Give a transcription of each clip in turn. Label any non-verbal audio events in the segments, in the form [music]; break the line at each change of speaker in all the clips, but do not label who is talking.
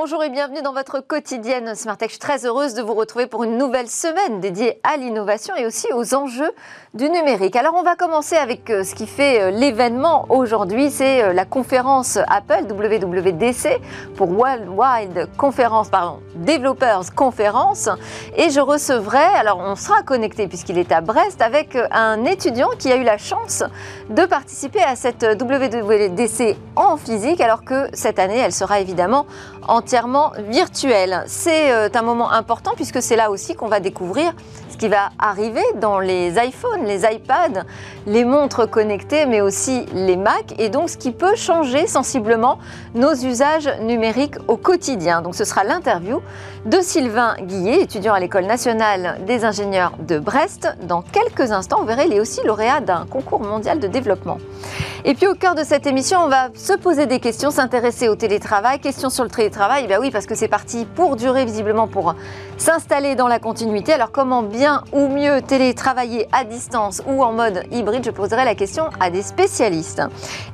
Bonjour et bienvenue dans votre quotidienne Smartech. Je suis très heureuse de vous retrouver pour une nouvelle semaine dédiée à l'innovation et aussi aux enjeux du numérique. Alors on va commencer avec euh, ce qui fait euh, l'événement aujourd'hui, c'est euh, la conférence Apple WWDC pour Worldwide Conference, pardon, Developers Conference. Et je recevrai, alors on sera connecté puisqu'il est à Brest, avec un étudiant qui a eu la chance de participer à cette WWDC en physique, alors que cette année elle sera évidemment en entièrement virtuel. C'est euh, un moment important puisque c'est là aussi qu'on va découvrir qui va arriver dans les iPhones, les iPads, les montres connectées, mais aussi les Mac, et donc ce qui peut changer sensiblement nos usages numériques au quotidien. Donc ce sera l'interview de Sylvain Guillet, étudiant à l'École nationale des ingénieurs de Brest. Dans quelques instants, vous verrez, il est aussi lauréat d'un concours mondial de développement. Et puis au cœur de cette émission, on va se poser des questions, s'intéresser au télétravail. Questions sur le télétravail, ben oui, parce que c'est parti pour durer visiblement, pour s'installer dans la continuité. Alors comment bien ou mieux télétravailler à distance ou en mode hybride Je poserai la question à des spécialistes.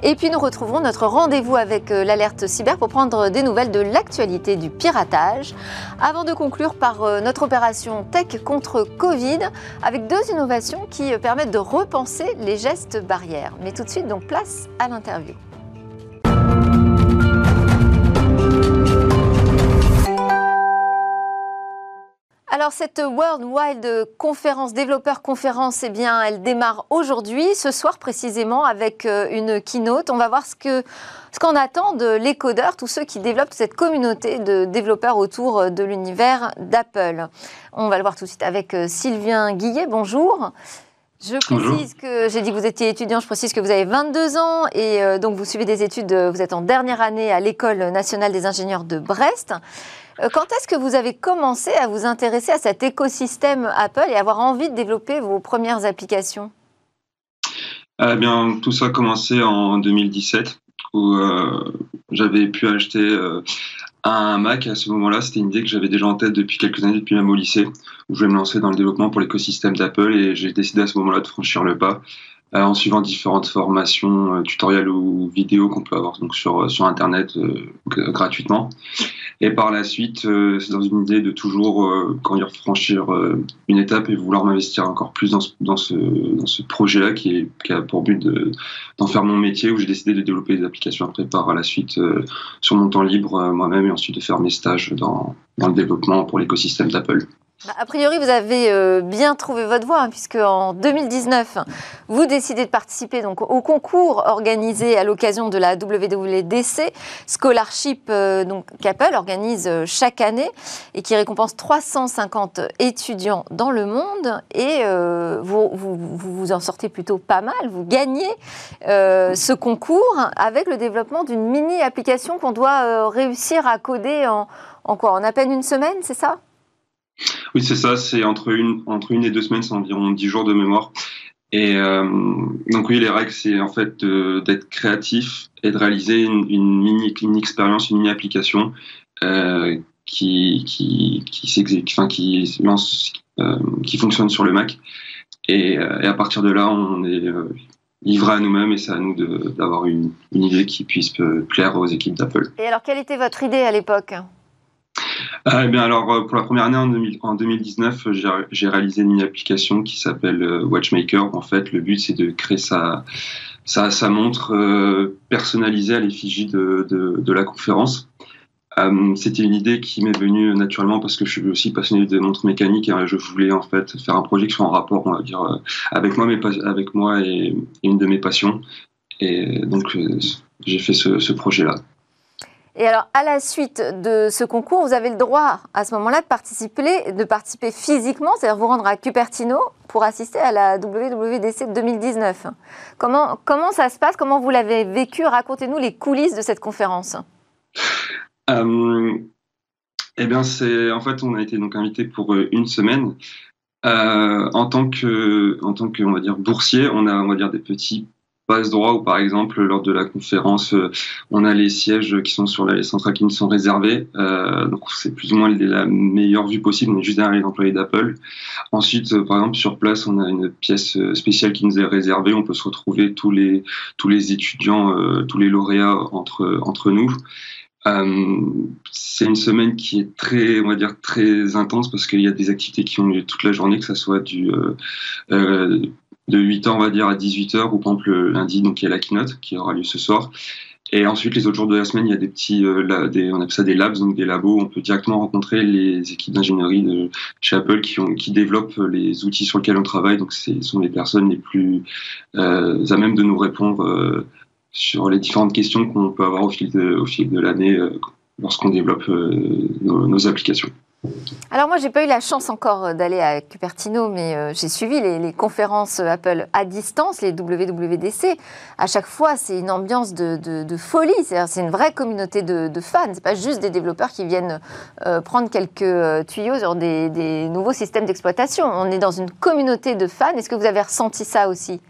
Et puis nous retrouverons notre rendez-vous avec euh, l'alerte cyber pour prendre des nouvelles de l'actualité du piratage. Avant de conclure par euh, notre opération Tech contre Covid, avec deux innovations qui euh, permettent de repenser les gestes barrières. Mais tout de suite, donc place à l'interview. Alors cette World Wide Conference, développeur conférence, eh bien, elle démarre aujourd'hui, ce soir précisément, avec euh, une keynote. On va voir ce que ce qu'on attend de l'écodeur, tous ceux qui développent cette communauté de développeurs autour euh, de l'univers d'Apple. On va le voir tout de suite avec euh, Sylvain Guillet. Bonjour. Je précise que j'ai dit que vous étiez étudiant, je précise que vous avez 22 ans et donc vous suivez des études, vous êtes en dernière année à l'École nationale des ingénieurs de Brest. Euh, quand est-ce que vous avez commencé à vous intéresser à cet écosystème Apple et avoir envie de développer vos premières applications?
Eh bien, tout ça a commencé en 2017 où euh, j'avais pu acheter euh, un Mac. À ce moment-là, c'était une idée que j'avais déjà en tête depuis quelques années, depuis même au lycée, où je voulais me lancer dans le développement pour l'écosystème d'Apple et j'ai décidé à ce moment-là de franchir le pas euh, en suivant différentes formations, euh, tutoriels ou vidéos qu'on peut avoir euh, sur Internet gratuitement. Et par la suite, c'est dans une idée de toujours, quand il franchir une étape et vouloir m'investir encore plus dans ce, projet-là qui, a pour but d'en faire mon métier, où j'ai décidé de développer des applications après par la suite sur mon temps libre moi-même et ensuite de faire mes stages dans le développement pour l'écosystème d'Apple.
Bah, a priori, vous avez euh, bien trouvé votre voie, hein, puisque en 2019, vous décidez de participer donc au concours organisé à l'occasion de la WWDC Scholarship euh, donc qu'Apple organise euh, chaque année et qui récompense 350 étudiants dans le monde. Et vous, vous, en sortez plutôt pas mal. Vous gagnez ce concours avec le développement d'une mini application qu'on doit réussir à coder en, en quoi? En à peine une semaine, c'est ça?
Oui, c'est ça, c'est entre une, entre une et deux semaines, c'est environ dix jours de mémoire. Et euh, donc oui, les règles, c'est en fait d'être créatif et de réaliser une, mini, une expérience, une mini application euh, qui qui qui enfin qui lance, euh, qui fonctionne sur le Mac. Et, et, à partir de là, on est livré à nous-mêmes et c'est à nous d'avoir une, idée qui puisse plaire aux équipes d'Apple.
Et alors, quelle était votre idée à l'époque?
Eh bien alors euh, pour la première année en, 2019, j'ai réalisé une application qui s'appelle euh, Watchmaker. En fait, le but c'est de créer sa sa, sa montre euh, personnalisée à l'effigie de, de, de, la conférence. C'était une idée qui m'est venue naturellement parce que je suis aussi passionné de montres mécaniques et je voulais en fait faire un projet qui soit en rapport, on va dire, avec moi, avec moi et, une de mes passions. Et donc j'ai fait ce, ce projet-là.
Et alors, à la suite de ce concours, vous avez le droit à ce moment-là de participer, de participer physiquement, c'est-à-dire vous rendre à Cupertino pour assister à la WWDC 2019. Comment, ça se passe? Comment vous l'avez vécu? Racontez-nous les coulisses de cette conférence.
Euh, eh bien, c'est en fait, on a été donc invité pour euh, une semaine. Euh, en tant que, en tant que, on va dire boursier, on a, on va dire des petits passe droit ou par exemple lors de la conférence euh, on a les sièges qui sont sur les centrales qui nous sont réservés. Euh, donc c'est plus ou moins la meilleure vue possible on est juste derrière les employés d'Apple. Ensuite euh, par exemple sur place on a une pièce spéciale qui nous est réservée. On peut se retrouver tous les tous les étudiants tous les lauréats entre entre nous. C'est une semaine qui est très, on va dire, très intense parce qu'il y a des activités qui ont lieu toute la journée, que ça soit du de 8h, on va dire, à 18h, ou par exemple le lundi, donc il y a la keynote qui aura lieu ce soir. Et ensuite, les autres jours de la semaine, il y a des petits, euh, des, on appelle ça des labs, donc des labos. On peut directement rencontrer les équipes d'ingénierie de chez Apple qui, qui développent les outils sur lesquels on travaille. Donc, ce sont les personnes les plus euh, à même de nous répondre euh, sur les différentes questions qu'on peut avoir au fil de l'année lorsqu'on développe nos applications.
Alors moi, j'ai pas eu la chance encore euh, d'aller à Cupertino, mais euh, j'ai suivi les, conférences euh, Apple à distance, les WWDC. À chaque fois, c'est une ambiance de, folie. C'est une vraie communauté de, fans. C'est pas juste des développeurs qui viennent prendre quelques tuyaux sur des nouveaux systèmes d'exploitation. On est dans une communauté de fans. Est-ce que vous avez ressenti ça aussi?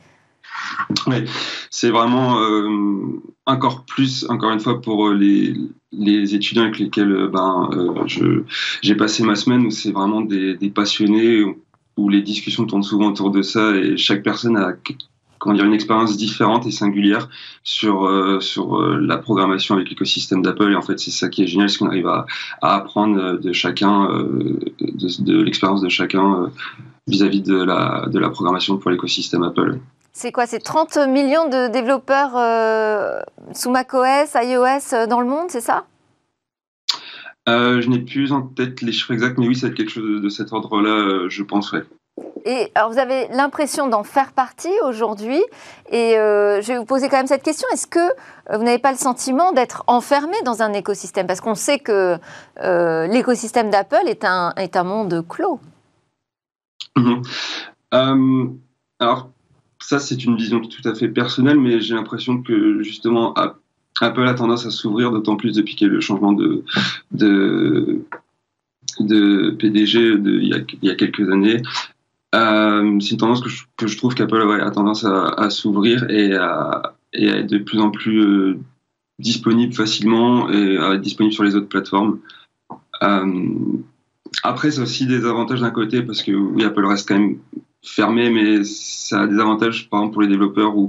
C'est vraiment encore plus, encore une fois, pour les, les étudiants avec lesquels euh, ben, euh, j'ai passé ma semaine, où c'est vraiment des, passionnés, où les discussions tournent souvent autour de ça, et chaque personne a comment dire, une expérience différente et singulière sur, euh, la programmation avec l'écosystème d'Apple. Et en fait, c'est ça qui est génial, c'est qu'on arrive à, apprendre de chacun, de, l'expérience de chacun vis-à-vis de la programmation pour l'écosystème Apple.
C'est quoi C'est 30 millions de développeurs euh, sous macOS, iOS euh, dans le monde, c'est ça?
Euh, Je n'ai plus en tête les chiffres exacts, mais oui, c'est quelque chose de, cet ordre-là, je pense,
Et alors, vous avez l'impression d'en faire partie aujourd'hui. Et je vais vous poser quand même cette question. Est-ce que vous n'avez pas le sentiment d'être enfermé dans un écosystème? Parce qu'on sait que l'écosystème d'Apple est un, est un monde clos.
Mm-hmm. alors, ça, c'est une vision tout à fait personnelle, mais j'ai l'impression que justement, Apple a tendance à s'ouvrir, d'autant plus depuis qu'il y a le changement de, PDG il, y a, quelques années. Euh, c'est une tendance que je, trouve qu'Apple a tendance à, s'ouvrir et à, et à, être de plus en plus euh, disponible facilement et à être disponible sur les autres plateformes. Euh, après, c'est aussi des avantages d'un côté parce que oui, Apple reste quand même fermé, mais ça a des avantages, par exemple, pour les développeurs où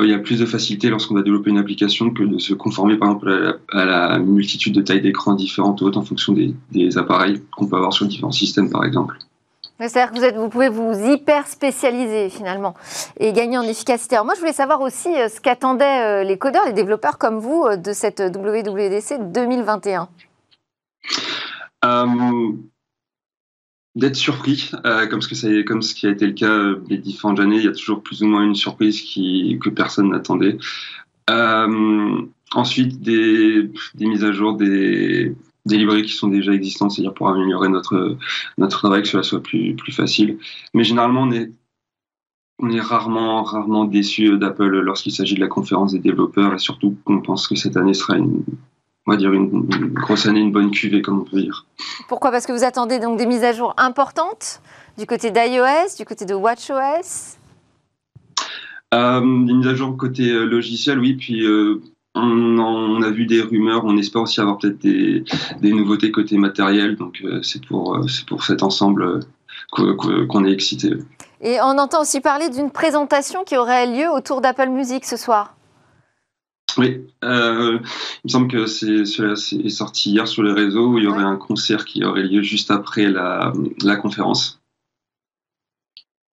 euh, il y a plus de facilité lorsqu'on va développer une application que de se conformer, par exemple, à la, multitude de tailles d'écran différentes en fonction des, appareils qu'on peut avoir sur différents systèmes, par exemple.
C'est-à-dire que vous, êtes, vous pouvez vous hyper spécialiser finalement et gagner en efficacité. Alors moi, je voulais savoir aussi euh, ce qu'attendaient euh, les codeurs, les développeurs comme vous de cette WWDC 2021
d'être surpris, euh, comme, ce que ça, comme ce qui a été le cas euh, les différentes années. Il y a toujours plus ou moins une surprise qui, que personne n'attendait. Euh, ensuite, des, des, mises à jour, des, des librairies qui sont déjà existantes, c'est-à-dire pour améliorer notre, notre travail, que cela soit plus, plus facile. Mais généralement, on est, on est rarement, rarement déçu d'Apple lorsqu'il s'agit de la conférence des développeurs et surtout qu'on pense que cette année sera une, on va dire, une, grosse année, une bonne cuvée, comme on peut dire.
Pourquoi? Parce que vous attendez donc des mises à jour importantes du côté d'iOS, du côté de WatchOS?
Euh, Des mises à jour côté euh, logiciel, oui. Puis euh, on, a vu des rumeurs. On espère aussi avoir peut-être des, nouveautés côté matériel. Donc c'est pour, pour cet ensemble qu'on est excité.
Et on entend aussi parler d'une présentation qui aurait lieu autour d'Apple Music ce soir.
Oui, euh, il me semble que c'est, cela est sorti hier sur les réseaux où il y aurait un concert qui aurait lieu juste après la, la conférence.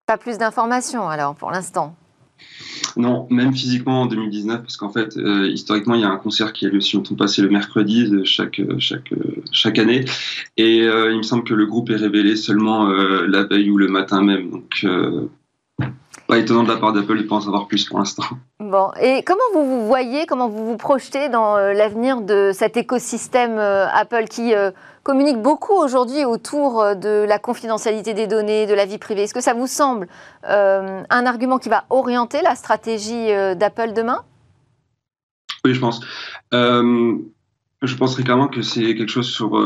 Pas plus d'informations alors pour l'instant
non, même physiquement en 2019, parce qu'en fait, euh, historiquement, il y a un concert qui a lieu, si on ne pas, c'est le mercredi de chaque, chaque, chaque année. Et euh, il me semble que le groupe est révélé seulement la veille ou le matin même. Donc, pas étonnant de la part d'Apple de pas en savoir plus pour l'instant.
Bon, et comment vous vous voyez, comment vous vous projetez dans euh, l'avenir de cet écosystème euh, Apple qui euh, communique beaucoup aujourd'hui autour de la confidentialité des données, de la vie privée? Est-ce que ça vous semble un argument qui va orienter la stratégie d'Apple demain?
Oui, je pense. je penserais clairement que c'est quelque chose sur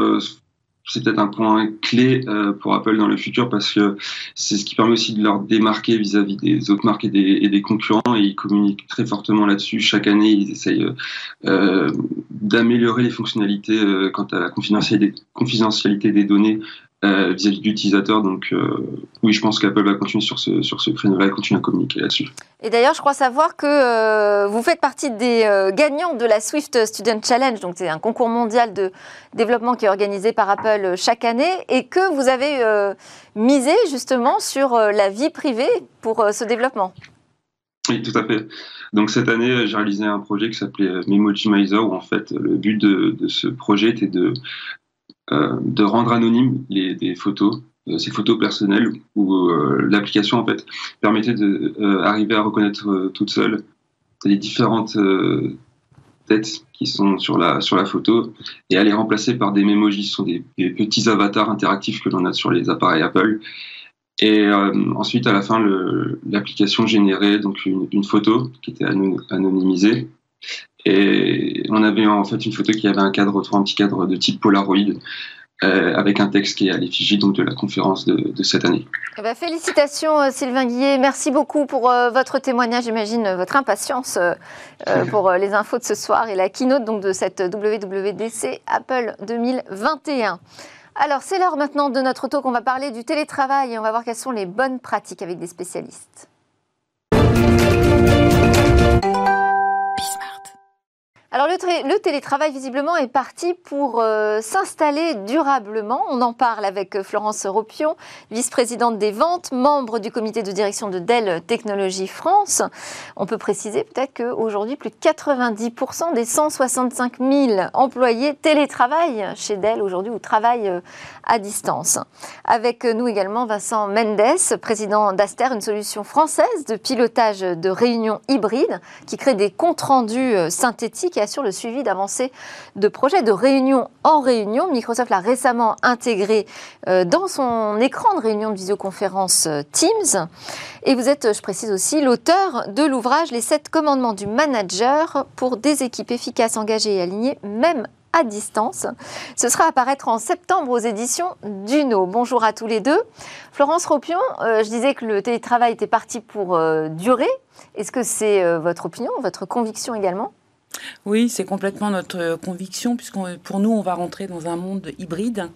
c'est peut-être un point clé euh, pour Apple dans le futur parce que c'est ce qui permet aussi de leur démarquer vis-à-vis des autres marques et des, concurrents et ils communiquent très fortement là-dessus. Chaque année, ils essayent euh, d'améliorer les fonctionnalités euh, quant à la confidentialité, confidentialité des données euh, vis-à-vis de l'utilisateur. Donc euh, oui, je pense qu'Apple va continuer sur ce, sur ce créneau-là et continuer à communiquer là-dessus.
Et d'ailleurs, je crois savoir que euh, vous faites partie des gagnants de la Swift Student Challenge, donc c'est un concours mondial de développement qui est organisé par Apple chaque année, et que vous avez misé justement sur la vie privée pour ce développement.
Oui, tout à fait. Donc cette année, j'ai réalisé un projet qui s'appelait Memojimizer, où en fait le but de, de ce projet était de de rendre anonymes les, photos, euh, ces photos personnelles, où euh, l'application en fait permettait d'arriver à reconnaître toute seule les différentes têtes qui sont sur la, sur la photo et à les remplacer par des mémojis, ce sont des, petits avatars interactifs que l'on a sur les appareils Apple. Et ensuite, à la fin, l'application générait donc une, photo qui était anonymisée et on avait en fait une photo qui avait un cadre, un petit cadre de type Polaroid. Euh, avec un texte qui est à l'effigie donc de la conférence de, cette année.
Eh ben, félicitations euh, Sylvain Guillet, merci beaucoup pour euh, votre témoignage, j'imagine votre impatience [laughs] pour les infos de ce soir et la keynote donc de cette WWDC Apple 2021. Alors c'est l'heure maintenant de notre talk, on va parler du télétravail et on va voir quelles sont les bonnes pratiques avec des spécialistes. Alors le, télétravail visiblement est parti pour euh, s'installer durablement. On en parle avec euh, Florence Ropion, vice-présidente des ventes, membre du comité de direction de Dell Technologies France. On peut préciser peut-être qu'aujourd'hui plus de 90% des 165 000 employés télétravaillent chez Dell aujourd'hui ou travaillent euh, à distance. Avec nous également Vincent Mendes, président d'Aster, une solution française de pilotage de réunions hybrides qui crée des comptes rendus synthétiques sur le suivi d'avancées de projets de réunion en réunion. Microsoft l'a récemment intégré euh, dans son écran de réunion de visioconférence euh, Teams. Et vous êtes, je précise aussi, l'auteur de l'ouvrage Les sept commandements du manager pour des équipes efficaces, engagées et alignées, même à distance. Ce sera à apparaître en septembre aux éditions Duno. Bonjour à tous les deux. Florence Ropion, euh, je disais que le télétravail était parti pour durer. Est-ce que c'est votre opinion, votre conviction également?
Oui, c'est complètement notre conviction, puisque pour nous, on va rentrer dans un monde hybride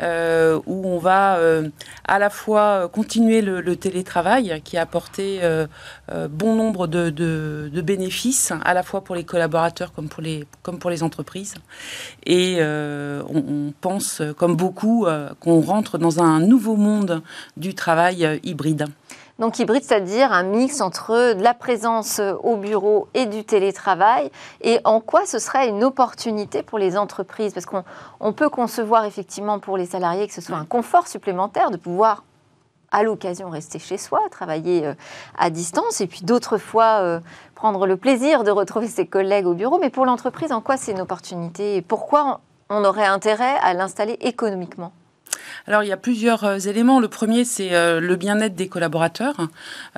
euh, où on va euh, à la fois continuer le, télétravail qui a apporté euh, bon nombre de, bénéfices, à la fois pour les collaborateurs comme pour les, comme pour les entreprises. Et on, pense, comme beaucoup, qu'on rentre dans un nouveau monde du travail hybride.
Donc hybride, c'est-à-dire un mix entre de la présence au bureau et du télétravail. Et en quoi ce serait une opportunité pour les entreprises? Parce qu'on peut concevoir effectivement pour les salariés que ce soit un confort supplémentaire de pouvoir à l'occasion rester chez soi, travailler euh, à distance, et puis d'autres fois euh, prendre le plaisir de retrouver ses collègues au bureau. Mais pour l'entreprise, en quoi c'est une opportunité? Et pourquoi on aurait intérêt à l'installer économiquement?
Alors, il y a plusieurs euh, éléments. Le premier, c'est euh, le bien-être des collaborateurs.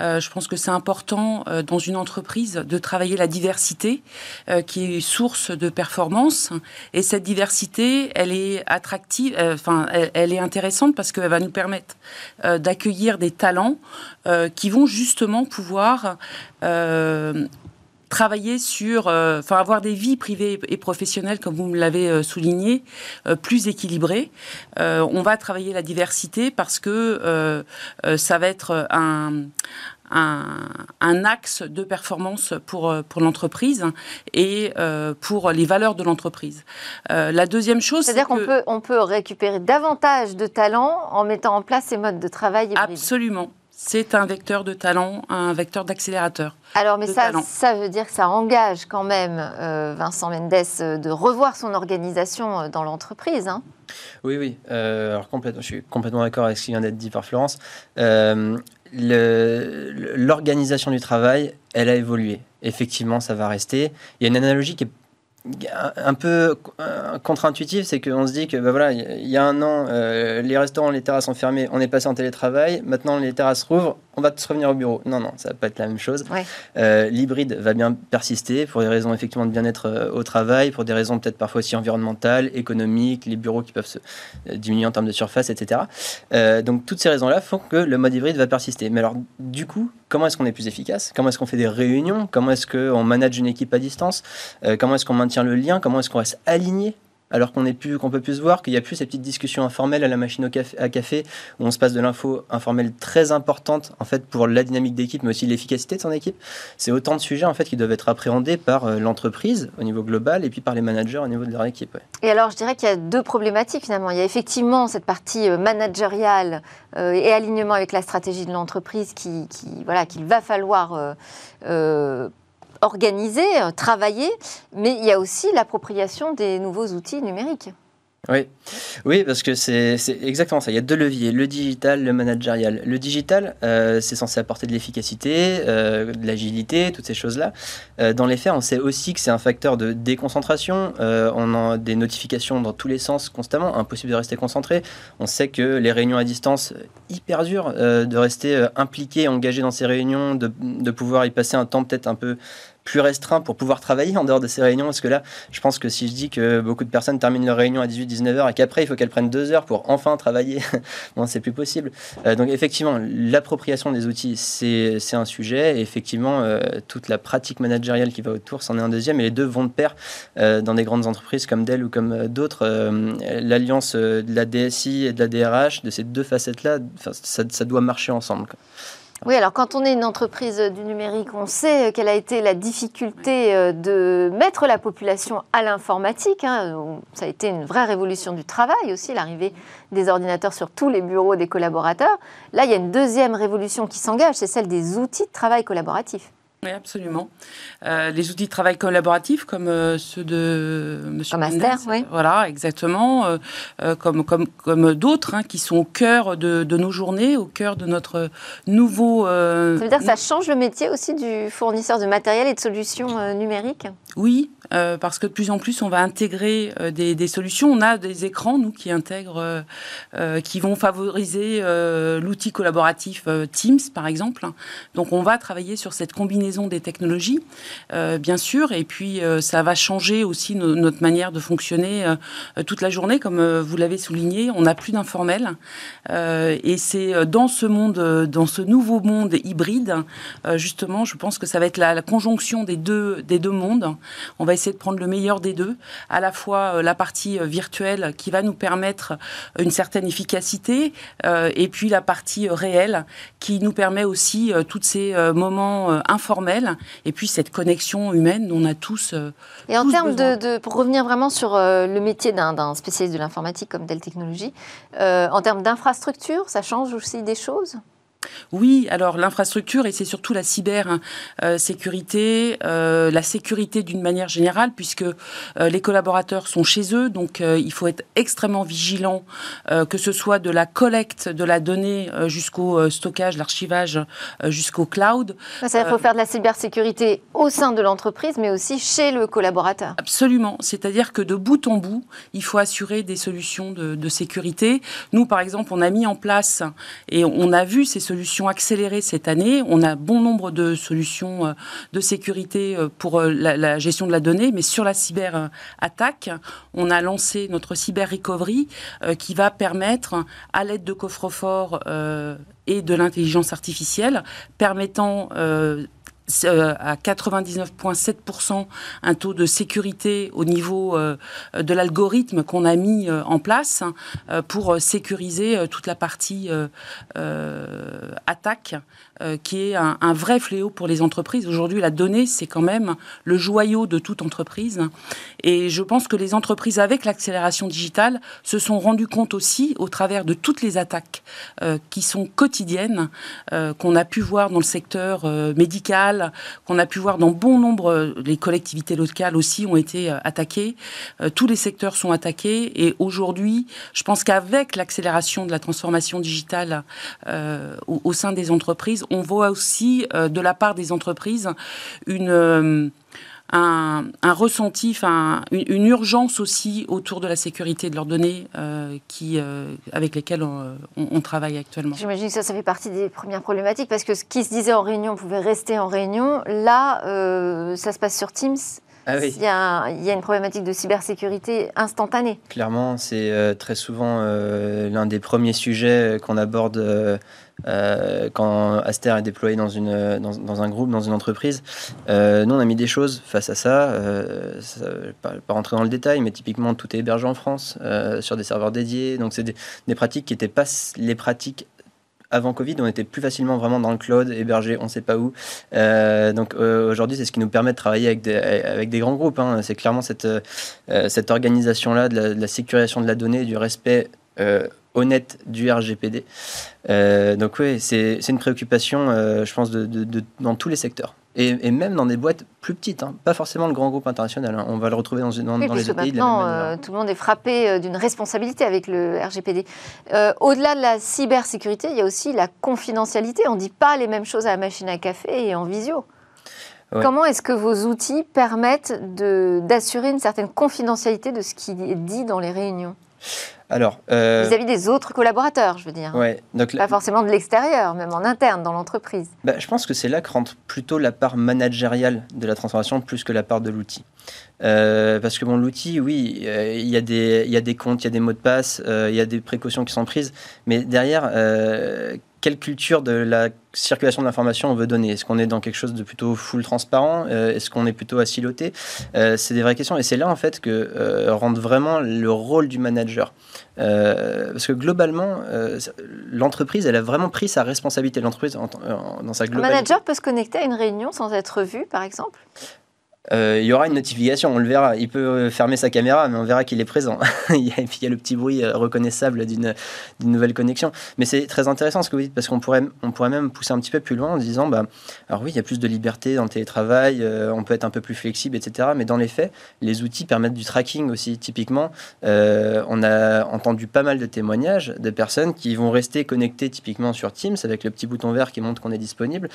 Euh, je pense que c'est important dans une entreprise de travailler la diversité qui est source de performance. Et cette diversité, elle est attractive, enfin, elle, est intéressante parce qu'elle va nous permettre d'accueillir des talents qui vont justement pouvoir travailler sur, euh, enfin avoir des vies privées et professionnelles, comme vous me l'avez euh, souligné, euh, plus équilibrées. on va travailler la diversité parce que ça va être un, un, axe de performance pour, pour l'entreprise et pour les valeurs de l'entreprise. la deuxième chose,
c'est-à-dire qu'on peut, on peut récupérer davantage de talents en mettant en place ces modes de travail hybrides.
Absolument. C'est un vecteur de talent, un vecteur d'accélérateur.
Alors, mais ça, ça veut dire que ça engage quand même euh, Vincent Mendes euh, de revoir son organisation euh, dans l'entreprise. Hein.
oui, oui. alors, complètement, je suis complètement d'accord avec ce qui vient d'être dit par Florence. L'organisation du travail, elle a évolué. Effectivement, ça va rester. Il y a une analogie qui est un peu contre-intuitif, c'est qu'on se dit que bah voilà, il y a un an, les restaurants, les terrasses sont fermés, on est passé en télétravail, maintenant les terrasses rouvrent, on va tous revenir au bureau. Non, non, ça va pas être la même chose. Euh, l'hybride va bien persister pour des raisons effectivement de bien-être euh, au travail, pour des raisons peut-être parfois aussi environnementales, économiques, les bureaux qui peuvent se euh, diminuer en termes de surface, etc. donc toutes ces raisons-là font que le mode hybride va persister. Mais alors, du coup, comment est-ce qu'on est plus efficace? Comment est-ce qu'on fait des réunions? Comment est-ce qu'on manage une équipe à distance? Comment est-ce qu'on maintient le lien? Comment est-ce qu'on reste aligné alors qu'on qu'on peut plus se voir, qu'il n'y a plus ces petites discussions informelles à la machine au café, à café où on se passe de l'info informelle très importante en fait pour la dynamique d'équipe, mais aussi l'efficacité de son équipe. C'est autant de sujets en fait qui doivent être appréhendés par euh, l'entreprise au niveau global et puis par les managers au niveau de leur équipe.
Et alors, je dirais qu'il y a deux problématiques finalement. Il y a effectivement cette partie euh, managériale euh, et alignement avec la stratégie de l'entreprise qui, voilà, qu'il va falloir euh, travailler, mais il y a aussi l'appropriation des nouveaux outils numériques.
Oui, oui parce que c'est exactement ça. Il y a deux leviers, le digital, le managérial. Le digital, euh, c'est censé apporter de l'efficacité, euh, de l'agilité, toutes ces choses-là. dans les faits, on sait aussi que c'est un facteur de déconcentration. on a des notifications dans tous les sens constamment, impossible de rester concentré. On sait que les réunions à distance, hyper dur de rester impliqué, engagé dans ces réunions, de, de pouvoir y passer un temps peut-être un peu plus restreint pour pouvoir travailler en dehors de ces réunions Parce que là, je pense que si je dis que beaucoup de personnes terminent leur réunion à 18-19 heures et qu'après, il faut qu'elles prennent deux heures pour enfin travailler, [laughs] bon, c'est plus possible. Euh, donc, effectivement, l'appropriation des outils, c'est un sujet. Et effectivement, euh, toute la pratique managériale qui va autour, c'en est un deuxième. Et les deux vont de pair euh, dans des grandes entreprises comme Dell ou comme d'autres. L'alliance de la DSI et de la DRH, de ces deux facettes-là, ça, ça, doit marcher ensemble.
Oui, alors quand on est une entreprise du numérique, on sait quelle a été la difficulté euh, de mettre la population à l'informatique. Hein. Ça a été une vraie révolution du travail aussi, l'arrivée des ordinateurs sur tous les bureaux des collaborateurs. Là, il y a une deuxième révolution qui s'engage, c'est celle des outils de travail collaboratif.
Oui, absolument. Euh, les outils de travail collaboratifs comme euh, ceux de Monsieur
Master, oui.
Voilà, exactement. Euh, comme comme, comme d'autres hein, qui sont au cœur de, de, nos journées, au cœur de notre nouveau.
ça veut dire que ça change le métier aussi du fournisseur de matériel et de solutions numériques?
Oui, parce que de plus en plus on va intégrer des, des, solutions. On a des écrans, nous, qui intègrent, qui vont favoriser l'outil collaboratif Teams, par exemple. Donc on va travailler sur cette combinaison des technologies, euh, bien sûr, et puis euh, ça va changer aussi notre manière de fonctionner euh, toute la journée, comme vous l'avez souligné. On n'a plus d'informel, et c'est dans ce monde, dans ce nouveau monde hybride, justement, je pense que ça va être la, conjonction des deux des deux mondes. On va essayer de prendre le meilleur des deux, à la fois la partie virtuelle qui va nous permettre une certaine efficacité, et puis la partie réelle qui nous permet aussi tous ces moments informels et puis cette connexion humaine dont on a tous. Euh,
et en termes de, pour revenir vraiment sur euh, le métier d'un spécialiste de l'informatique comme Dell Technologies, euh, en termes d'infrastructure, ça change aussi des choses?
Oui, alors l'infrastructure et c'est surtout la cybersécurité, euh, la sécurité d'une manière générale, puisque euh, les collaborateurs sont chez eux, donc euh, il faut être extrêmement vigilant, que ce soit de la collecte de la donnée jusqu'au stockage, l'archivage, jusqu'au cloud.
Ça, il faut faire de la cybersécurité au sein de l'entreprise, mais aussi chez le collaborateur.
Absolument, c'est-à-dire que de bout en bout, il faut assurer des solutions de, de sécurité. Nous, par exemple, on a mis en place et on a vu ces solutions solutions accélérées cette année. On a bon nombre de solutions euh, de sécurité euh, pour euh, la, gestion de la donnée, mais sur la cyberattaque, on a lancé notre cyber recovery qui va permettre, à l'aide de coffres-forts et de l'intelligence artificielle, permettant à 99,7% un taux de sécurité au niveau euh, de l'algorithme qu'on a mis euh, en place pour sécuriser toute la partie attaque qui est un, vrai fléau pour les entreprises. Aujourd'hui, la donnée, c'est quand même le joyau de toute entreprise. Et je pense que les entreprises, avec l'accélération digitale, se sont rendues compte aussi, au travers de toutes les attaques qui sont quotidiennes, qu'on a pu voir dans le secteur médical, qu'on a pu voir dans bon nombre, les collectivités locales aussi ont été euh, attaquées, euh, tous les secteurs sont attaqués et aujourd'hui, je pense qu'avec l'accélération de la transformation digitale euh, au, sein des entreprises, on voit aussi de la part des entreprises une un, ressenti, une, urgence aussi autour de la sécurité de leurs données euh, euh, avec lesquelles on, travaille actuellement.
J'imagine que ça, ça fait partie des premières problématiques parce que ce qui se disait en réunion pouvait rester en réunion. Là, euh, ça se passe sur Teams ah il, y a, il, y a, une problématique de cybersécurité instantanée.
Clairement, c'est euh, très souvent euh, l'un des premiers sujets qu'on aborde euh, quand Aster est déployé dans, une, dans, dans, un groupe, dans une entreprise. nous, on a mis des choses face à ça. ça pas, pas, rentrer dans le détail, mais typiquement, tout est hébergé en France sur des serveurs dédiés. Donc, c'est des, des pratiques qui n'étaient pas les pratiques avant Covid, on était plus facilement vraiment dans le cloud, hébergé, on ne sait pas où. Euh, donc euh, aujourd'hui, c'est ce qui nous permet de travailler avec des, grands groupes. Hein. C'est clairement cette, euh, cette organisation-là de, la, sécurisation de la donnée, du respect honnête du RGPD. donc oui, c'est une préoccupation, je pense, de, dans tous les secteurs. Et, même dans des boîtes plus petites, hein. pas forcément le grand groupe international. Hein. On va le retrouver dans, dans, dans les autres pays.
Maintenant, euh, tout le monde est frappé euh, d'une responsabilité avec le RGPD. Euh, au-delà de la cybersécurité, il y a aussi la confidentialité. On ne dit pas les mêmes choses à la machine à café et en visio. Comment est-ce que vos outils permettent d'assurer une certaine confidentialité de ce qui est dit dans les réunions?
Alors,
euh, vis-à-vis des autres collaborateurs, je veux dire.
Ouais,
donc pas forcément de l'extérieur, même en interne dans l'entreprise.
Bah, je pense que c'est là que rentre plutôt la part managériale de la transformation plus que la part de l'outil. Euh, parce que bon, l'outil, oui, euh, il y, a des, y a des comptes, il y a des mots de passe, il y a des précautions qui sont prises, mais derrière, quelle culture de la circulation de l'information on veut donner? Est-ce qu'on est dans quelque chose de plutôt full transparent? Est-ce qu'on est plutôt assiloté? C'est des vraies questions, et c'est là en fait que rentre vraiment le rôle du manager. Euh, parce que globalement, euh, l'entreprise, elle a vraiment pris sa responsabilité. L'entreprise, dans sa globalité.
Un manager peut se connecter à une réunion sans être vu, par exemple?
Euh, il y aura une notification, on le verra. Il peut euh, fermer sa caméra, mais on verra qu'il est présent. [laughs] et puis il y a le petit bruit euh, reconnaissable d'une nouvelle connexion. Mais c'est très intéressant ce que vous dites, parce qu'on pourrait, on pourrait même pousser un petit peu plus loin en disant, bah, alors oui, il y a plus de liberté dans le télétravail, on peut être un peu plus flexible, etc. Mais dans les faits, les outils permettent du tracking aussi. Typiquement, on a entendu pas mal de témoignages de personnes qui vont rester connectées typiquement sur Teams avec le petit bouton vert qui montre qu'on est disponible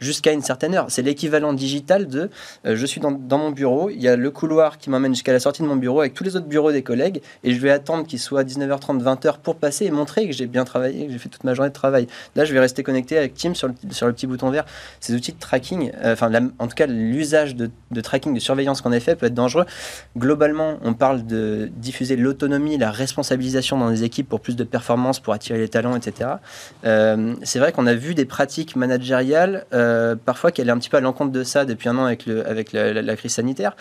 jusqu'à une certaine heure. C'est l'équivalent digital de je suis dans, mon bureau, il y a le couloir qui m'emmène jusqu'à la sortie de mon bureau avec tous les autres bureaux des collègues, et je vais attendre qu'il soit 19h30, 20h pour passer et montrer que j'ai bien travaillé, que j'ai fait toute ma journée de travail. Là, je vais rester connecté avec Teams sur le, petit bouton vert. Ces outils de tracking, euh, enfin, en tout cas, l'usage de, de, tracking, de surveillance qu'on a fait peut être dangereux. Globalement, on parle de diffuser l'autonomie, la responsabilisation dans les équipes pour plus de performance, pour attirer les talents, etc. Euh, c'est vrai qu'on a vu des pratiques managériales, parfois qui allaient un petit peu à l'encontre de ça depuis un an avec le, avec la, crise sanitaire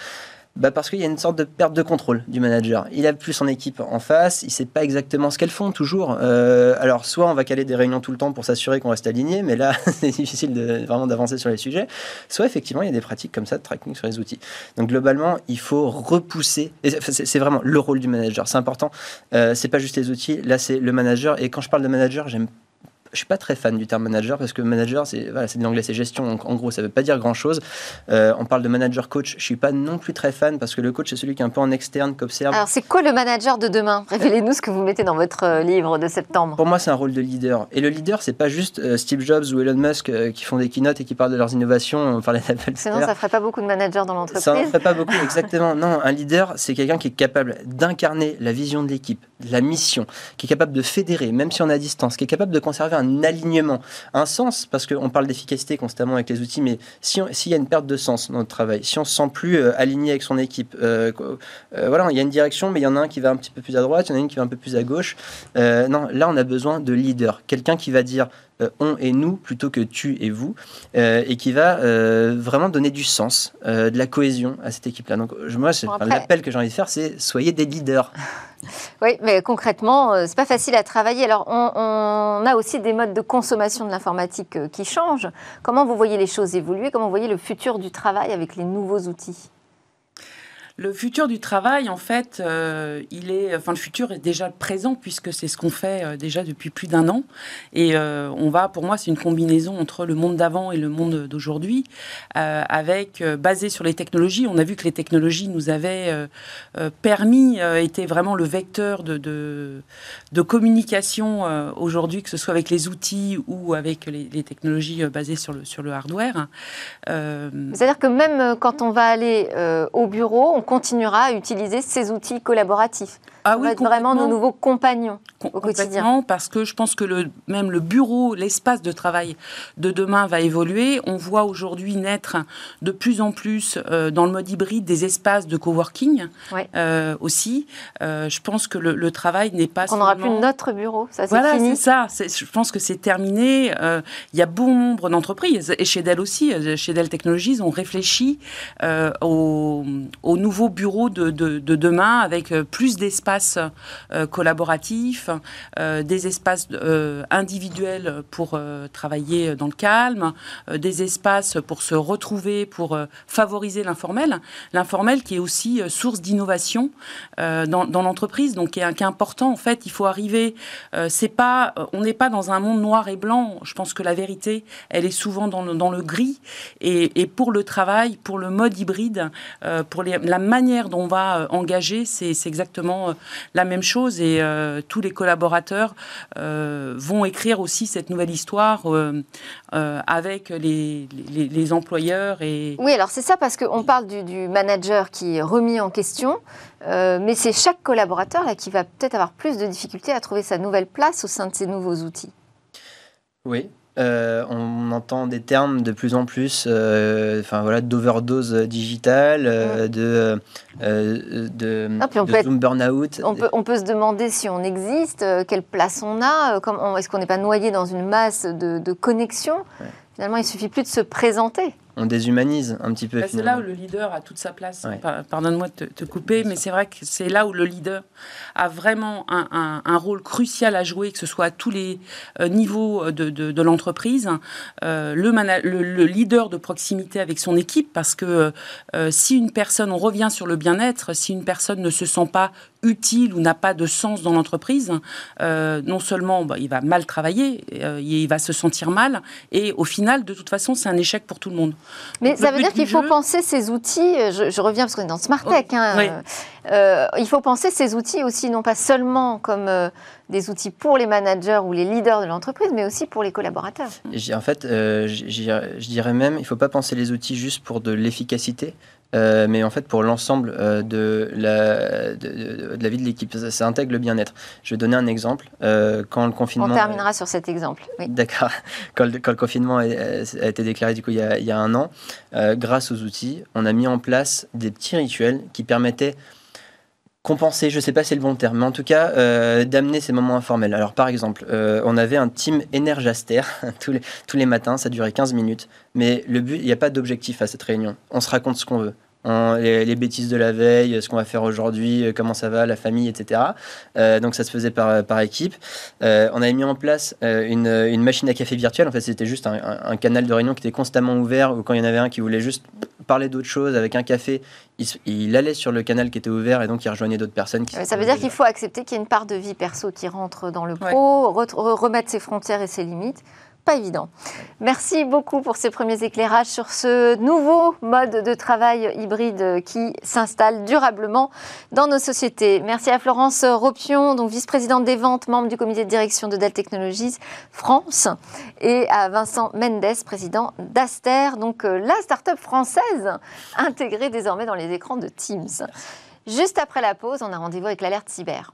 bah parce qu'il y a une sorte de perte de contrôle du manager. Il a plus son équipe en face, il sait pas exactement ce qu'elles font toujours. Euh, alors soit on va caler des réunions tout le temps pour s'assurer qu'on reste aligné, mais là [laughs] c'est difficile de, vraiment d'avancer sur les sujets. Soit effectivement il y a des pratiques comme ça de tracking sur les outils. Donc globalement il faut repousser. C'est vraiment le rôle du manager. C'est important. Euh, c'est pas juste les outils. Là c'est le manager. Et quand je parle de manager, j'aime je suis pas très fan du terme manager parce que manager, c'est voilà, de l'anglais, c'est gestion. Donc, en gros, ça veut pas dire grand chose. Euh, on parle de manager coach. Je suis pas non plus très fan parce que le coach, c'est celui qui est un peu en externe, qui observe.
Alors, c'est quoi le manager de demain? Révélez-nous ce que vous mettez dans votre euh, livre de septembre.
Pour moi, c'est un rôle de leader. Et le leader, c'est pas juste euh, Steve Jobs ou Elon Musk qui font des keynotes et qui parlent de leurs innovations. On parlait
Sinon, ça ferait pas beaucoup de managers dans l'entreprise.
Ça ne ferait pas beaucoup, [laughs] exactement. non, un leader, c'est quelqu'un qui est capable d'incarner la vision de l'équipe, la mission, qui est capable de fédérer, même si on est à distance, qui est capable de conserver un alignement un sens, parce qu'on parle d'efficacité constamment avec les outils, mais s'il y a une perte de sens dans notre travail, si on se sent plus euh, aligné avec son équipe, euh, euh, voilà, il y a une direction, mais il y en a un qui va un petit peu plus à droite, il y en a une qui va un peu plus à gauche. non, là, on a besoin de leader, quelqu'un qui va dire on et nous plutôt que tu et vous, et qui va vraiment donner du sens, de la cohésion à cette équipe-là. Donc moi, l'appel que j'ai envie de faire, c'est soyez des leaders. [laughs]
Oui, mais concrètement, euh, c'est pas facile à travailler. Alors, on, a aussi des modes de consommation de l'informatique euh, qui changent. Comment vous voyez les choses évoluer? Comment vous voyez le futur du travail avec les nouveaux outils?
Le futur du travail, en fait, euh, il est, enfin, le futur est déjà présent puisque c'est ce qu'on fait euh, déjà depuis plus d'un an. Et euh, on va, pour moi, c'est une combinaison entre le monde d'avant et le monde d'aujourd'hui, avec basé sur les technologies. On a vu que les technologies nous avaient permis, étaient vraiment le vecteur de, de, communication aujourd'hui, que ce soit avec les outils ou avec les, les technologies basées sur le sur le hardware.
C'est-à-dire que même quand on va aller au bureau, on continuera à utiliser ces outils collaboratifs.
Ah oui,
être vraiment nos nouveaux compagnons.
Com-
au quotidien.
parce que je pense que le, même le bureau, l'espace de travail de demain va évoluer. On voit aujourd'hui naître de plus en plus euh, dans le mode hybride des espaces de coworking
Ouais.
euh, aussi. Euh, je pense que le, le travail n'est pas
On n'aura plus notre bureau, ça c'est
Voilà, c'est
fini.
ça. Je pense que c'est terminé. Il y a bon nombre d'entreprises, et chez Dell aussi, chez Dell Technologies, on réfléchit aux, aux nouveaux bureaux de, de- de demain avec euh, plus d'espaces euh, collaboratifs, euh, des espaces individuels pour travailler dans le calme, des espaces pour se retrouver, pour favoriser l'informel. L'informel qui est aussi source d'innovation dans, dans l'entreprise, donc qui est, qui est important. En fait, il faut arriver. c'est pas, on n'est pas dans un monde noir et blanc. Je pense que la vérité, elle est souvent dans le, dans le gris. Et, et pour le travail, pour le mode hybride, pour les- la manière dont on va euh, engager, c'est exactement euh, la même chose. Et euh, tous les collaborateurs euh, vont écrire aussi cette nouvelle histoire euh, euh, avec les, les, les employeurs et
Oui, alors c'est ça parce qu'on parle du, du manager qui est remis en question, euh, mais c'est chaque collaborateur là, qui va peut-être avoir plus de difficultés à trouver sa nouvelle place au sein de ces nouveaux outils.
Oui. Euh, on entend des termes de plus en plus, euh, enfin voilà, d'overdose digitale, de, de,
Ah, être-
burnout.
On peut, on peut se demander si on existe, euh, quelle place on a, est-ce qu'on n'est pas noyé dans une masse de, de connexions?
Ouais.
Finalement, il suffit plus de se présenter.
On déshumanise un petit peu.
Bah, c'est là où le leader a toute sa place.
Ouais.
Pardonne-moi de te, te couper, mais c'est vrai que c'est là où le leader a vraiment un, un- un rôle crucial à jouer, que ce soit à tous les euh, niveaux de, de- de l'entreprise. Euh, le, le- le leader de proximité avec son équipe, parce que euh, si une personne, on revient sur le bien-être, si une personne ne se sent pas utile ou n'a pas de sens dans l'entreprise, euh, non seulement bah, il va mal travailler, euh, il va se sentir mal, et au final, de toute façon, c'est un échec pour tout le monde.
Mais
Donc,
ça veut
but
dire qu'il faut
jeu-
penser ces outils, euh, je, je reviens parce qu'on est dans Smart Tech, hein,
Oui.
Euh, il faut penser ces outils aussi, non pas seulement comme euh, des outils pour les managers ou les leaders de l'entreprise, mais aussi pour les collaborateurs.
En fait, euh, je dirais même, il ne faut pas penser les outils juste pour de l'efficacité, euh, mais en fait pour l'ensemble euh, de, la, de, de- de la vie de l'équipe. Ça, ça intègre le bien-être. Je vais donner un exemple. Euh, quand le confinement...
On terminera sur cet exemple. Oui.
D'accord. [laughs] Quand, le- quand le confinement a, a été déclaré du coup il y a, il y a un an, grâce aux outils, on a mis en place des petits rituels qui permettaient compenser, je sais pas si c'est le bon terme, mais en tout cas euh, d'amener ces moments informels. Alors par exemple, euh, on avait un team énergaster [laughs] tous les, tous les matins, ça durait 15 minutes, mais le but, il n'y a pas d'objectif à cette réunion. On se raconte ce qu'on veut. On- les, les bêtises de la veille, ce qu'on va faire aujourd'hui, euh, comment ça va, la famille, etc. Euh, donc ça se faisait par, par équipe. Euh, on avait mis en place euh, une, une machine à café virtuelle. En fait, c'était juste un, un- un canal de réunion qui était constamment ouvert. Ou quand il y en avait un qui voulait juste parler d'autre chose avec un café, il, allait sur le canal qui était ouvert et donc il rejoignait d'autres personnes. Qui
Ça veut dire qu'il faut accepter qu'il y a une part de vie perso qui rentre dans le pro, re- re- remettre ses frontières et ses limites. Pas évident. Merci beaucoup pour ces premiers éclairages sur ce nouveau mode de travail hybride qui s'installe durablement dans nos sociétés. Merci à Florence Ropion, donc vice-présidente des ventes, membre du comité de direction de Dell Technologies France, et à Vincent Mendes, président d'Aster, donc euh, la start-up française intégrée désormais dans les écrans de Teams. Juste après la pause, on a rendez-vous avec l'alerte cyber.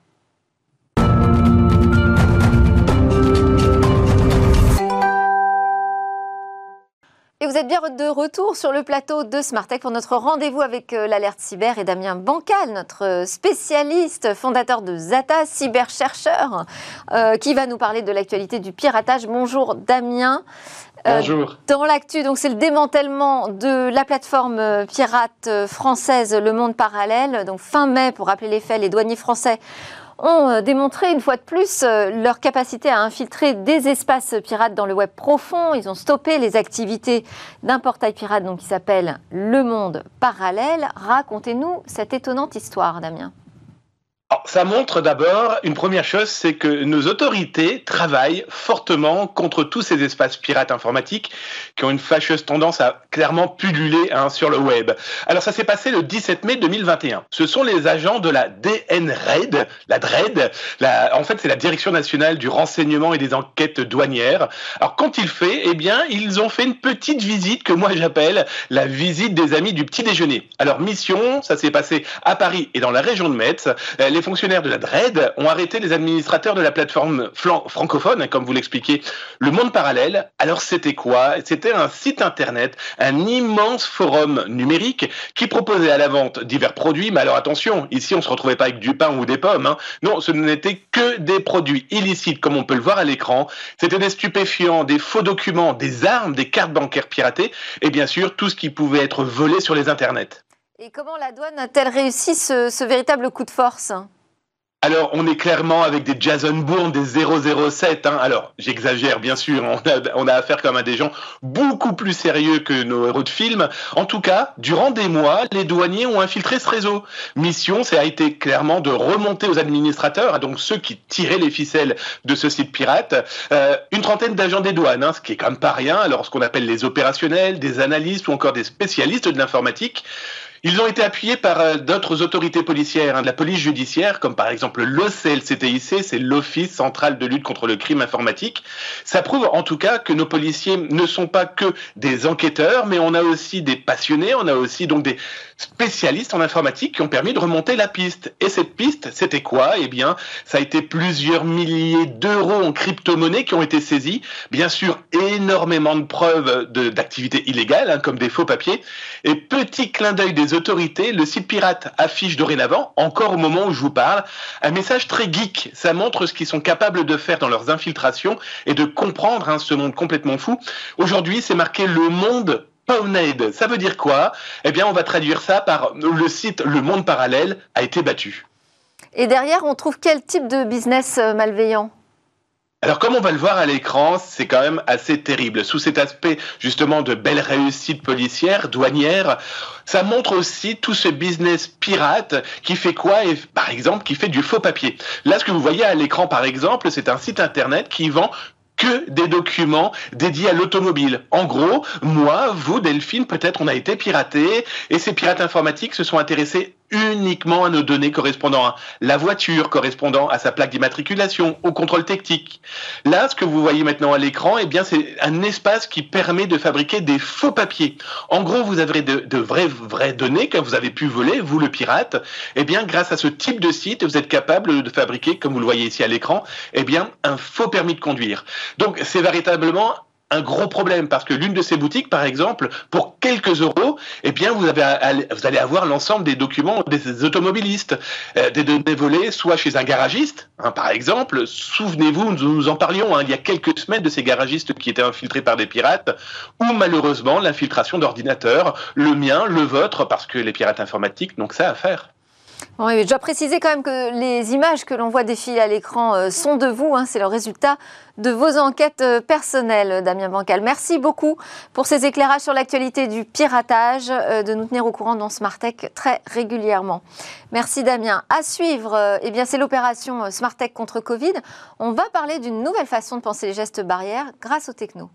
Et vous êtes bien de retour sur le plateau de Smartech pour notre rendez-vous avec euh, l'alerte cyber et Damien Bancal, notre spécialiste, fondateur de Zata, cyberchercheur, euh, qui va nous parler de l'actualité du piratage. Bonjour Damien. Euh,
Bonjour.
dans l'actu, donc c'est le démantèlement de la plateforme euh, pirate euh, française Le Monde Parallèle. Donc fin mai, pour rappeler les faits, les douaniers français ont euh, démontré une fois de plus euh, leur capacité à infiltrer des espaces pirates dans le web profond. Ils ont stoppé les activités d'un portail pirate donc, qui s'appelle Le Monde Parallèle. Racontez-nous cette étonnante histoire, Damien.
Ça montre d'abord une première chose, c'est que nos autorités travaillent fortement contre tous ces espaces pirates informatiques qui ont une fâcheuse tendance à clairement pulluler hein, sur le web. Alors ça s'est passé le 17 mai 2021. Ce sont les agents de la DNRED, la DRED, la, en fait c'est la Direction nationale du renseignement et des enquêtes douanières. Alors quand il fait, eh bien ils ont fait une petite visite que moi j'appelle la visite des amis du petit déjeuner. Alors mission, ça s'est passé à Paris et dans la région de Metz. Les les fonctionnaires de la DRED ont arrêté les administrateurs de la plateforme francophone, comme vous l'expliquez, Le Monde Parallèle. Alors c'était quoi? C'était un site internet, un immense forum numérique qui proposait à la vente divers produits. Mais alors attention, ici on se retrouvait pas avec du pain ou des pommes. Hein. Non, ce n'était que des produits illicites, comme on peut le voir à l'écran. C'était des stupéfiants, des faux documents, des armes, des cartes bancaires piratées, et bien sûr tout ce qui pouvait être volé sur les internets.
Et comment la douane a-t-elle réussi ce, véritable coup de force?
Alors, on est clairement avec des Jason Bourne, des 007. Hein. Alors, j'exagère, bien sûr. On a, affaire comme à des gens beaucoup plus sérieux que nos héros de film. En tout cas, durant des mois, les douaniers ont infiltré ce réseau. Mission, ça a été clairement de remonter aux administrateurs, donc ceux qui tiraient les ficelles de ce site pirate, euh, une trentaine d'agents des douanes, hein, ce qui est quand même pas rien. Alors, ce qu'on appelle les opérationnels, des analystes ou encore des spécialistes de l'informatique. Ils ont été appuyés par euh, d'autres autorités policières, hein, de la police judiciaire, comme par exemple l'OCLCTIC, c'est l'Office central de lutte contre le crime informatique. Ça prouve en tout cas que nos policiers ne sont pas que des enquêteurs, mais on a aussi des passionnés, on a aussi donc des spécialistes en informatique qui ont permis de remonter la piste. Et cette piste, c'était quoi? Eh bien, ça a été plusieurs milliers d'euros en crypto-monnaie qui ont été saisis. Bien sûr, énormément de preuves d'activités illégales, hein, comme des faux papiers. Et petit clin d'œil des autorités, le site pirate affiche dorénavant, encore au moment où je vous parle, un message très geek. Ça montre ce qu'ils sont capables de faire dans leurs infiltrations et de comprendre hein, ce monde complètement fou. Aujourd'hui, c'est marqué le monde Pownade. Ça veut dire quoi? Eh bien, on va traduire ça par le site Le Monde Parallèle a été battu.
Et derrière, on trouve quel type de business euh, malveillant?
Alors comme on va le voir à l'écran, c'est quand même assez terrible. Sous cet aspect justement de belle réussite policière, douanière, ça montre aussi tout ce business pirate qui fait quoi et par exemple qui fait du faux papier. Là ce que vous voyez à l'écran par exemple, c'est un site internet qui vend que des documents dédiés à l'automobile. En gros, moi, vous, Delphine, peut-être on a été piraté et ces pirates informatiques se sont intéressés uniquement à nos données correspondant à la voiture, correspondant à sa plaque d'immatriculation, au contrôle technique. Là, ce que vous voyez maintenant à l'écran, eh bien, c'est un espace qui permet de fabriquer des faux papiers. En gros, vous avez de, vraies, vraies données que vous avez pu voler, vous le pirate. Eh bien, grâce à ce type de site, vous êtes capable de fabriquer, comme vous le voyez ici à l'écran, eh bien, un faux permis de conduire. Donc, c'est véritablement un gros problème parce que l'une de ces boutiques, par exemple, pour quelques euros, eh bien, vous, avez, vous allez avoir l'ensemble des documents des automobilistes, euh, des données volées, soit chez un garagiste, hein, par exemple. Souvenez-vous, nous, nous en parlions hein, il y a quelques semaines de ces garagistes qui étaient infiltrés par des pirates, ou malheureusement l'infiltration d'ordinateurs, le mien, le vôtre, parce que les pirates informatiques n'ont que ça à faire.
Je dois préciser quand même que les images que l'on voit défiler à l'écran euh, sont de vous. Hein, c'est le résultat de vos enquêtes euh, personnelles, Damien Bancal. Merci beaucoup pour ces éclairages sur l'actualité du piratage, euh, de nous tenir au courant dans Smartech très régulièrement. Merci Damien. À suivre, eh bien, c'est l'opération Smartech contre Covid. On va parler d'une nouvelle façon de penser les gestes barrières grâce aux techno.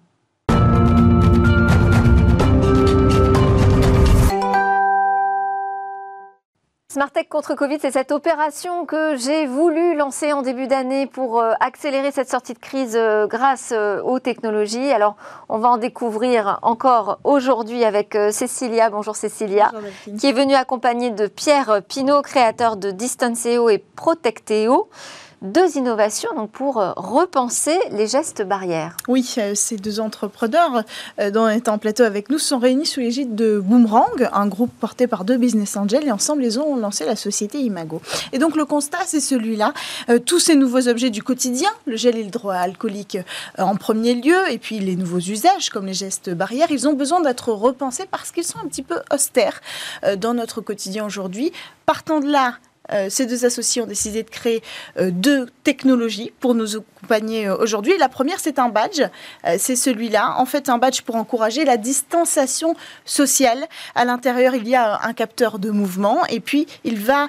Smartech contre Covid, c'est cette opération que j'ai voulu lancer en début d'année pour euh, accélérer cette sortie de crise euh, grâce euh, aux technologies. Alors, on va en découvrir encore aujourd'hui avec Cécilia. Bonjour Cécilia, qui est venue accompagnée de Pierre Pinault, créateur de Distanceo et Protecteo deux innovations donc pour euh, repenser les gestes barrières.
Oui, euh, ces deux entrepreneurs euh, dont est en plateau avec nous sont réunis sous l'égide de Boomerang, un groupe porté par deux business angels et ensemble ils ont lancé la société Imago. Et donc le constat c'est celui-là, tous ces nouveaux objets du quotidien, le gel et le droit alcoolique en premier lieu et puis les nouveaux usages comme les gestes barrières, ils ont besoin d'être repensés parce qu'ils sont un petit peu austères dans notre quotidien aujourd'hui. Partant de là, euh, ces deux associés ont décidé de créer euh, deux technologies pour nous accompagner euh, aujourd'hui. La première, c'est un badge. c'est celui-là. En fait, un badge pour encourager la distanciation sociale. À l'intérieur, il y a un capteur de mouvement et puis il va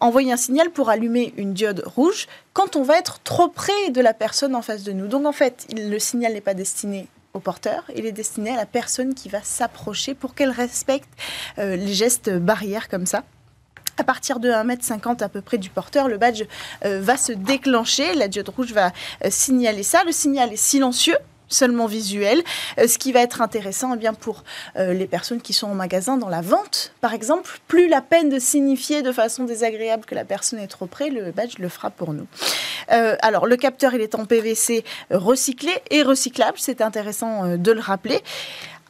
envoyer un signal pour allumer une diode rouge quand on va être trop près de la personne en face de nous. Donc en fait, le signal n'est pas destiné au porteur, il est destiné à la personne qui va s'approcher pour qu'elle respecte les gestes barrières comme ça. À partir de 1m50 à peu près du porteur, le badge euh, va se déclencher. La diode rouge va euh, signaler ça. Le signal est silencieux seulement visuel. Euh, ce qui va être intéressant eh bien, pour les personnes qui sont en magasin dans la vente, par exemple, plus la peine de signifier de façon désagréable que la personne est trop près, le badge le fera pour nous. alors, le capteur, il est en PVC recyclé et recyclable, c'est intéressant de le rappeler.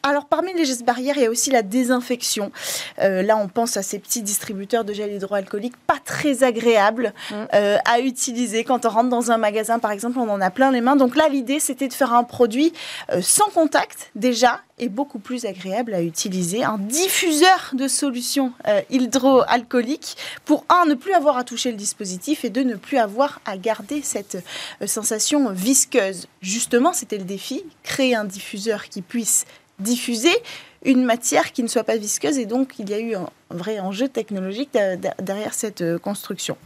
Alors, parmi les gestes barrières, il y a aussi la désinfection. Euh, là, on pense à ces petits distributeurs de gel hydroalcoolique pas très agréables mm. euh, à utiliser. Quand on rentre dans un magasin, par exemple, on en a plein les mains. Donc là, l'idée, c'était de faire un produit euh, sans contact, déjà, et beaucoup plus agréable à utiliser. Un diffuseur de solutions hydroalcooliques pour, un, ne plus avoir à toucher le dispositif et deux, ne plus avoir à garder cette sensation visqueuse. Justement, c'était le défi, créer un diffuseur qui puisse diffuser une matière qui ne soit pas visqueuse et donc il y a eu un vrai enjeu technologique derrière cette euh, construction.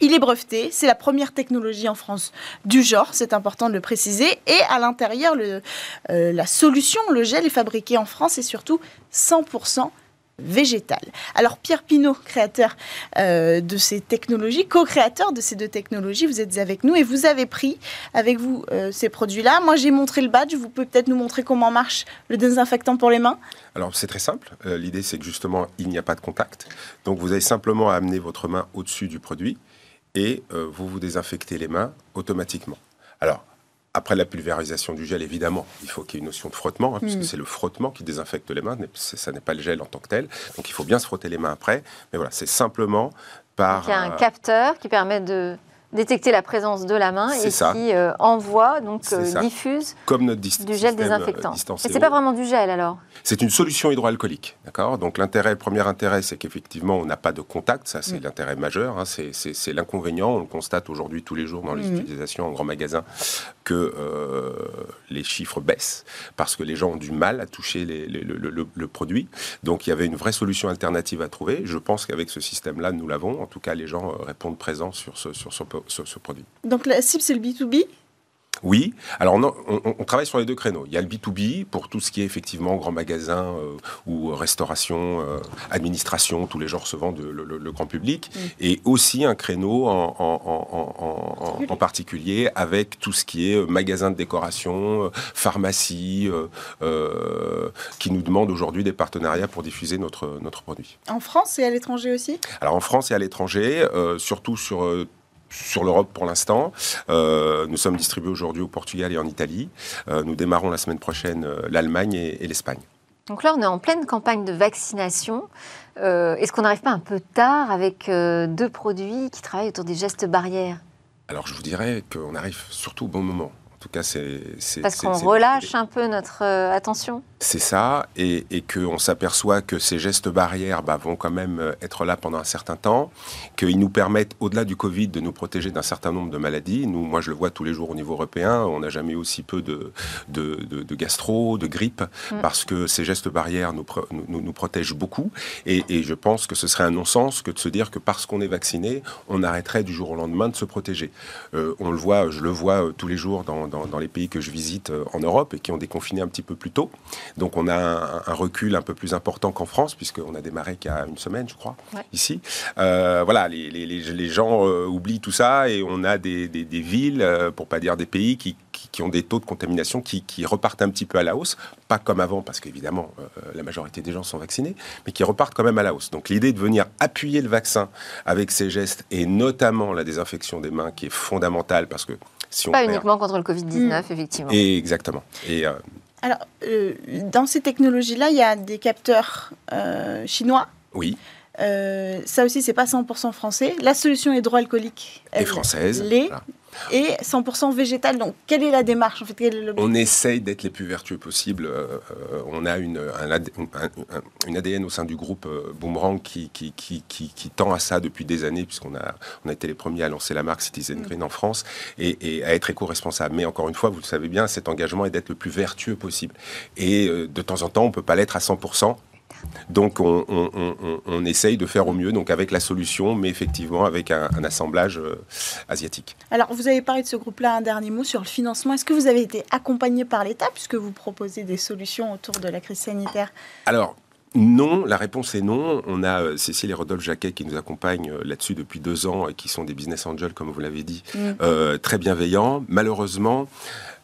Il est breveté, c'est la première technologie en France du genre, c'est important de le préciser. Et à l'intérieur, euh, la solution, le gel est fabriqué en France et surtout 100% végétal. Alors Pierre Pinault, créateur euh, de ces technologies, co-créateur de ces deux technologies, vous êtes avec nous et vous avez pris avec vous euh, ces produits-là. Moi j'ai montré le badge, vous pouvez peut-être nous montrer comment marche le désinfectant pour les mains?
Alors c'est très simple, euh, l'idée c'est que justement il n'y a pas de contact, donc vous avez simplement à amener votre main au-dessus du produit et vous vous désinfectez les mains automatiquement. Alors après la pulvérisation du gel, évidemment, il faut qu'il y ait une notion de frottement, hein, puisque hmm. c'est le frottement qui désinfecte les mains, ça n'est pas le gel en tant que tel. Donc il faut bien se frotter les mains après. Mais voilà, c'est simplement par...
il y a un euh, capteur qui permet de détecter la présence de la main et qui euh, envoie, donc euh, diffuse
Comme notre
du gel désinfectant. et c'est pas vraiment du gel alors
C'est une solution hydroalcoolique, d'accord? Donc l'intérêt, le premier intérêt, c'est qu'effectivement on n'a pas de contact, ça c'est mm. l'intérêt majeur, hein. c'est l'inconvénient, on le constate aujourd'hui tous les jours dans les mm. utilisations en grand magasin que euh, les chiffres baissent parce que les gens ont du mal à toucher le, le, produit. Donc il y avait une vraie solution alternative à trouver. Je pense qu'avec ce système-là, nous l'avons. En tout cas, les gens répondent présents sur ce, sur ce, ce, produit.
Donc la cible, c'est le B2B
oui, alors on, travaille sur les deux créneaux. Il y a le B2B pour tout ce qui est effectivement grand magasin euh, ou restauration, euh, administration, tous les gens recevant de, le, grand public, mm. et aussi un créneau en, en, particulier avec tout ce qui est magasin de décoration, euh, pharmacie, qui nous demande aujourd'hui des partenariats pour diffuser notre, notre produit.
En France et à l'étranger aussi?
Alors en France et à l'étranger, surtout sur sur l'Europe pour l'instant. Euh, nous sommes distribués aujourd'hui au Portugal et en Italie. Euh, nous démarrons la semaine prochaine euh, l'Allemagne et, l'Espagne.
Donc là, on est en pleine campagne de vaccination. Est-ce qu'on n'arrive pas un peu tard avec deux produits qui travaillent autour des gestes barrières?
Alors je vous dirais qu'on arrive surtout au bon moment tout cas, c'est.
Parce qu'on relâche un peu notre euh, attention
C'est ça, et, et qu'on s'aperçoit que ces gestes barrières bah, vont quand même euh, être là pendant un certain temps, qu'ils nous permettent, au-delà du Covid, de nous protéger d'un certain nombre de maladies. Nous, moi, je le vois tous les jours au niveau européen, on n'a jamais eu aussi peu de, de, de, gastro, de grippe, mm. parce que ces gestes barrières nous, nous, nous protègent beaucoup. Et, et, je pense que ce serait un non-sens que de se dire que parce qu'on est vacciné, on arrêterait du jour au lendemain de se protéger. Euh, on le voit, je le vois tous les jours dans dans, les pays que je visite euh, en Europe et qui ont déconfiné un petit peu plus tôt. Donc on a un, recul un peu plus important qu'en France, puisqu'on a démarré qu'il y a une semaine, je crois, ici. Euh, voilà, les, les, les gens euh, oublient tout ça et on a des, des, des villes, pour pas dire des pays, qui, qui, ont des taux de contamination qui, qui, repartent un petit peu à la hausse. Pas comme avant, parce qu'évidemment, la majorité des gens sont vaccinés, mais qui repartent quand même à la hausse. Donc l'idée de venir appuyer le vaccin avec ces gestes, et notamment la désinfection des mains, qui est fondamentale, parce que
pas uniquement contre le Covid-19, hmm. effectivement.
Et exactement. Et,
euh, Alors, euh, dans ces technologies-là, il y a des capteurs euh, chinois.
Oui.
ça aussi, c'est pas 100% français. La solution hydroalcoolique
est française.
Les. Et 100% végétal. Donc, quelle est la démarche en fait
On essaye d'être les plus vertueux possible. Euh, euh, on a une, un, une, ADN au sein du groupe euh, Boomerang qui, qui, qui, qui, tend à ça depuis des années, puisqu'on a, on a été les premiers à lancer la marque Citizen Green en France et, et à être éco-responsable. Mais encore une fois, vous le savez bien, cet engagement est d'être le plus vertueux possible. Et de temps en temps, on ne peut pas l'être à 100%. Donc on, essaye de faire au mieux, donc avec la solution, mais effectivement avec un, assemblage euh, asiatique.
Alors vous avez parlé de ce groupe-là, un dernier mot sur le financement. Est-ce que vous avez été accompagné par l'État puisque vous proposez des solutions autour de la crise sanitaire?
Alors non, la réponse est non. On a euh, Cécile et Rodolphe Jacquet qui nous accompagnent euh, là-dessus depuis deux ans et qui sont des business angels, comme vous l'avez dit, mm. très bienveillants. Malheureusement,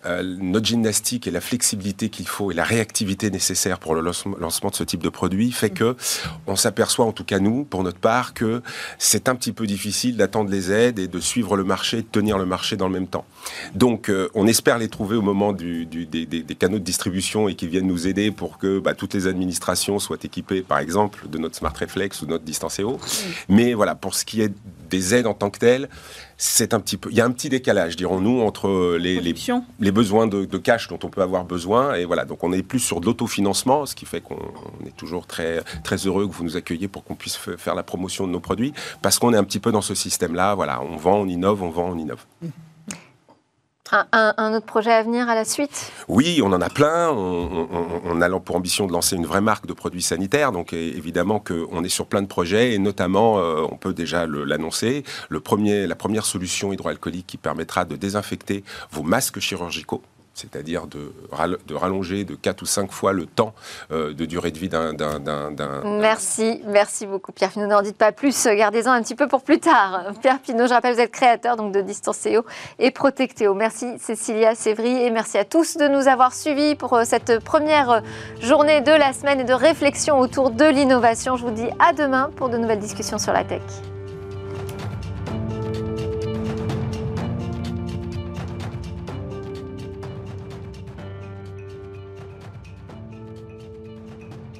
euh, notre gymnastique et la flexibilité qu'il faut et la réactivité nécessaire pour le lancement de ce type de produit fait que on s'aperçoit, en tout cas nous, pour notre part, que c'est un petit peu difficile d'attendre les aides et de suivre le marché, de tenir le marché dans le même temps. Donc, euh, on espère les trouver au moment du, des, canaux de distribution et qu'ils viennent nous aider pour que bah, toutes les administrations soient équipées, par exemple, de notre Smart Reflex ou notre Distanceo. Mais voilà, pour ce qui est des aides en tant que telles, c'est un petit peu, il y a un petit décalage, dirons-nous, entre les, les, besoins de, cash dont on peut avoir besoin et voilà. Donc on est plus sur de l'autofinancement, ce qui fait qu'on est toujours très très heureux que vous nous accueilliez pour qu'on puisse faire la promotion de nos produits, parce qu'on est un petit peu dans ce système-là. Voilà, on vend, on innove, on vend, on innove. Mmh.
Un, autre projet à venir à la suite?
Oui, on en a plein. On, a pour ambition de lancer une vraie marque de produits sanitaires. Donc évidemment qu'on est sur plein de projets et notamment, euh, on peut déjà l'annoncer, la première solution hydroalcoolique qui permettra de désinfecter vos masques chirurgicaux c'est-à-dire de, de, rallonger de 4 ou 5 fois le temps euh, de durée de vie d'un...
Merci, merci beaucoup Pierre Pinot. N'en dites pas plus, gardez-en un petit peu pour plus tard. [laughs] Pierre Pinot, je rappelle, vous êtes créateur donc, de Distancéo et Protectéo. Merci Cécilia Sévry et merci à tous de nous avoir suivis pour euh, cette première euh, journée de la semaine et de réflexion autour de l'innovation. Je vous dis à demain pour de nouvelles discussions sur la tech.